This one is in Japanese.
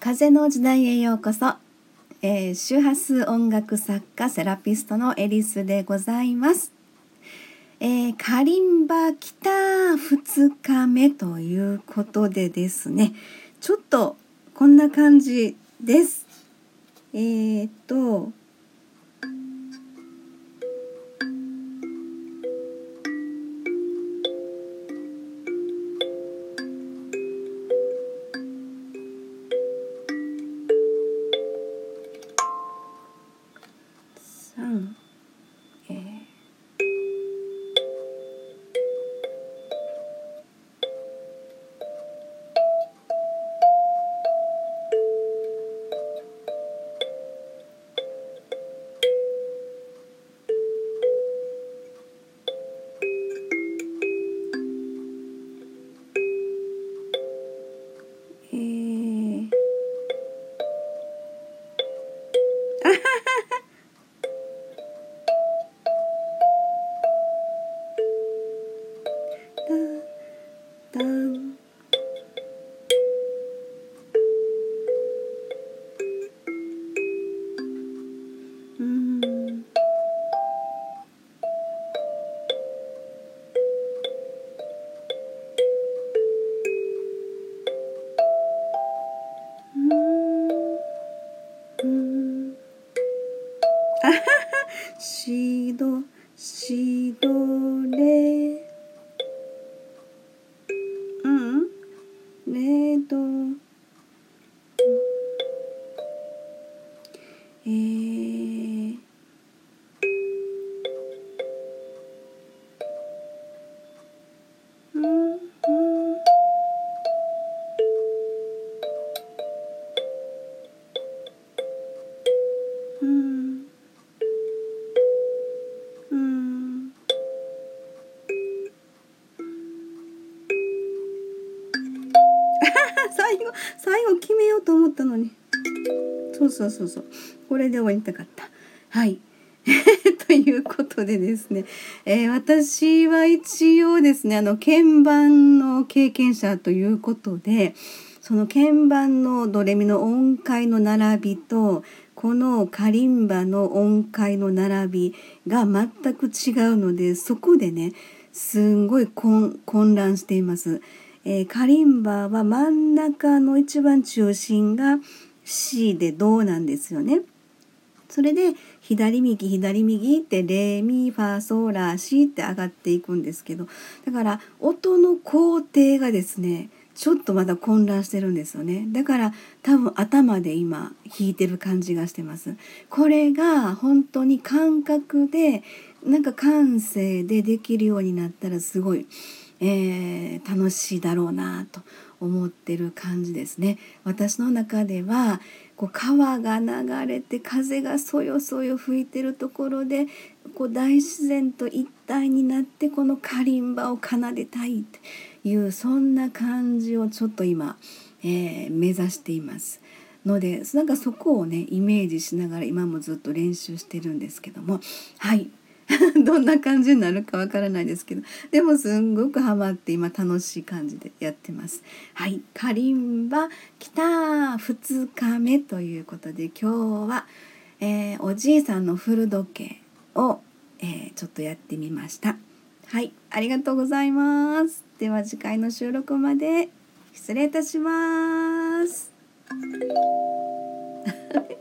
風の時代へようこそ、えー、周波数音楽作家セラピストのエリスでございます、えー、カリンバ来た2日目ということでですね。ちょっとこんな感じです。えー、っとしどしどれ。うん？レドえー、後最後決めようと思ったのに。そうそうそうそう。これで終わりたかった。はい。ということでですね、えー私は一応ですねあの鍵盤の経験者ということでその鍵盤のドレミの音階の並びとこのカリンバの音階の並びが全く違うのでそこでねすんごい混乱しています。えーカリンバは真ん中の一番中心が C でドなんですよね。それで左右左右ってレミファソラシって上がっていくんですけどだから音の工程がですねちょっとまだ混乱してるんですよね。だから多分頭で今弾いてる感じがしてます。これが本当に感覚でなんか感性でできるようになったらすごい、えー楽しいだろうなと思ってる感じですね。私の中ではこう川が流れて風がそよそよ吹いてるところでこう大自然と一体になってこのカリンバを奏でたいっていうそんな感じをちょっと今、えー目指しています。のでなんかそこをねイメージしながら今もずっと練習してるんですけども。はい。どんな感じになるかわからないですけどでもすんごくハマって今楽しい感じでやってます。はい、カリンバ来た2日目ということで今日は、えーおじいさんの古時計を、えーちょっとやってみました。はい、ありがとうございます。では次回の収録まで失礼いたします。